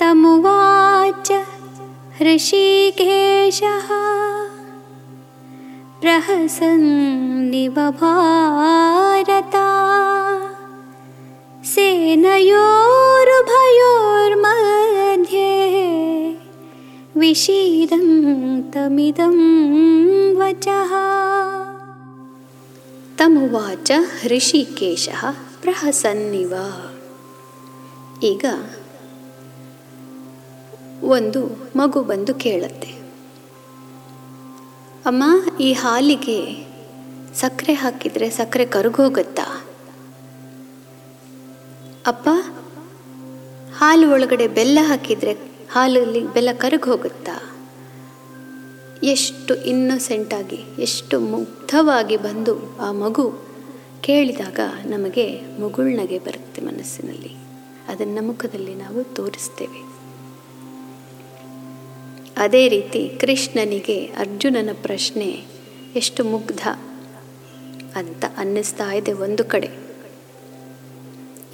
तमुवाच ऋषिकेशः प्रहसन्निव भारता। सेनयोरुभयोर्मध्ये प्रहसन्निवभारता वचः। तमुवाच ऋषिकेशः प्रहसन्निव। इग ಒಂದು ಮಗು ಬಂದು ಕೇಳುತ್ತೆ. ಅಮ್ಮ, ಈ ಹಾಲಿಗೆ ಸಕ್ಕರೆ ಹಾಕಿದರೆ ಸಕ್ಕರೆ ಕರಗೋಗುತ್ತಾ? ಅಪ್ಪ, ಹಾಲು ಒಳಗಡೆ ಬೆಲ್ಲ ಹಾಕಿದರೆ ಹಾಲಲ್ಲಿ ಬೆಲ್ಲ ಕರಗೋಗುತ್ತಾ? ಎಷ್ಟು ಇನ್ನೊಸೆಂಟಾಗಿ ಎಷ್ಟು ಮುಗ್ಧವಾಗಿ ಬಂದು ಆ ಮಗು ಕೇಳಿದಾಗ ನಮಗೆ ಮುಗುಳ್ನಗೆ ಬರುತ್ತೆ ಮನಸ್ಸಿನಲ್ಲಿ. ಅದನ್ನು ಮುಖದಲ್ಲಿ ನಾವು ತೋರಿಸ್ತೇವೆ. ಅದೇ ರೀತಿ ಕೃಷ್ಣನಿಗೆ ಅರ್ಜುನನ ಪ್ರಶ್ನೆ, ಎಷ್ಟು ಮುಗ್ಧ? ಅಂತ ಅನ್ನಿಸ್ತಾ ಇದೆ ಒಂದು ಕಡೆ.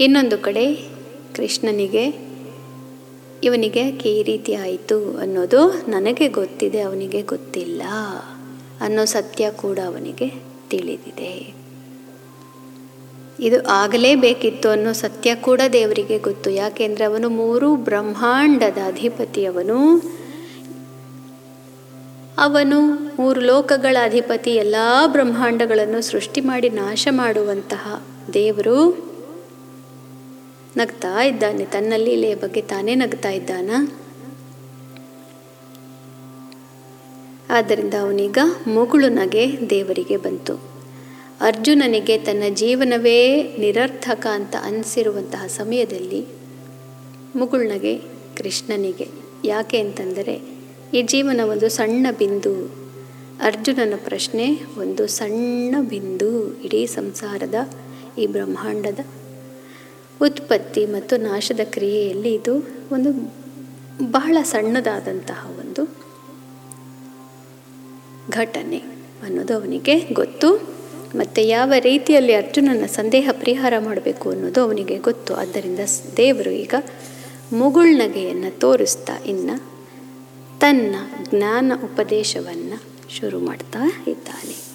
ಇನ್ನೊಂದು ಕಡೆ ಕೃಷ್ಣನಿಗೆ, ಇವನಿಗೆ ಈ ರೀತಿ ಆಯಿತು ಅನ್ನೋದು ನನಗೆ ಗೊತ್ತಿದೆ, ಅವನಿಗೆ ಗೊತ್ತಿಲ್ಲ ಅನ್ನೋ ಸತ್ಯ ಕೂಡ ಅವನಿಗೆ ತಿಳಿದಿದೆ. ಇದು ಆಗಲೇಬೇಕಿತ್ತು ಅನ್ನೋ ಸತ್ಯ ಕೂಡ ದೇವರಿಗೆ ಗೊತ್ತು. ಯಾಕೆಂದರೆ ಅವನು ಮೂರು ಬ್ರಹ್ಮಾಂಡದ ಅಧಿಪತಿಯವನು. ಅವನು ಮೂರು ಲೋಕಗಳ ಅಧಿಪತಿ ಎಲ್ಲ ಬ್ರಹ್ಮಾಂಡಗಳನ್ನು ಸೃಷ್ಟಿ ಮಾಡಿ ನಾಶ ಮಾಡುವಂತಹ ದೇವರು. ನಗ್ತಾ ಇದ್ದಾನೆ ತನ್ನ ಲೀಲೆಯ ಬಗ್ಗೆ ತಾನೇ ನಗ್ತಾ ಇದ್ದಾನ? ಆದ್ದರಿಂದ ಅವನೀಗ ಮುಗುಳು ನಗೆ ದೇವರಿಗೆ ಬಂತು. ಅರ್ಜುನನಿಗೆ ತನ್ನ ಜೀವನವೇ ನಿರರ್ಥಕ ಅಂತ ಅನಿಸಿರುವಂತಹ ಸಮಯದಲ್ಲಿ ಮುಗುಳ್ನಗೆ ಕೃಷ್ಣನಿಗೆ. ಯಾಕೆ ಅಂತಂದರೆ ಈ ಜೀವನ ಒಂದು ಸಣ್ಣ ಬಿಂದು. ಅರ್ಜುನನ ಪ್ರಶ್ನೆ, ಒಂದು ಸಣ್ಣ ಬಿಂದು ಇಡೀ ಸಂಸಾರದ, ಈ ಬ್ರಹ್ಮಾಂಡದ ಉತ್ಪತ್ತಿ ಮತ್ತು ನಾಶದ ಕ್ರಿಯೆಯಲ್ಲಿ ಇದು ಒಂದು ಬಹಳ ಸಣ್ಣದಾದಂತಹ ಒಂದು ಘಟನೆ ಅನ್ನೋದು ಅವನಿಗೆ ಗೊತ್ತು. ಮತ್ತು ಯಾವ ರೀತಿಯಲ್ಲಿ ಅರ್ಜುನನ ಸಂದೇಹ ಪರಿಹಾರ ಮಾಡಬೇಕು ಅನ್ನೋದು ಅವನಿಗೆ ಗೊತ್ತು. ಆದ್ದರಿಂದ ದೇವರು ಈಗ ಮುಗುಳ್ನಗೆಯನ್ನು ತೋರಿಸ್ತಾ ಇನ್ನು ತನ್ನ ಜ್ಞಾನ ಉಪದೇಶವನ್ನು ಶುರು ಮಾಡ್ತಾ ಇದ್ದಾನೆ.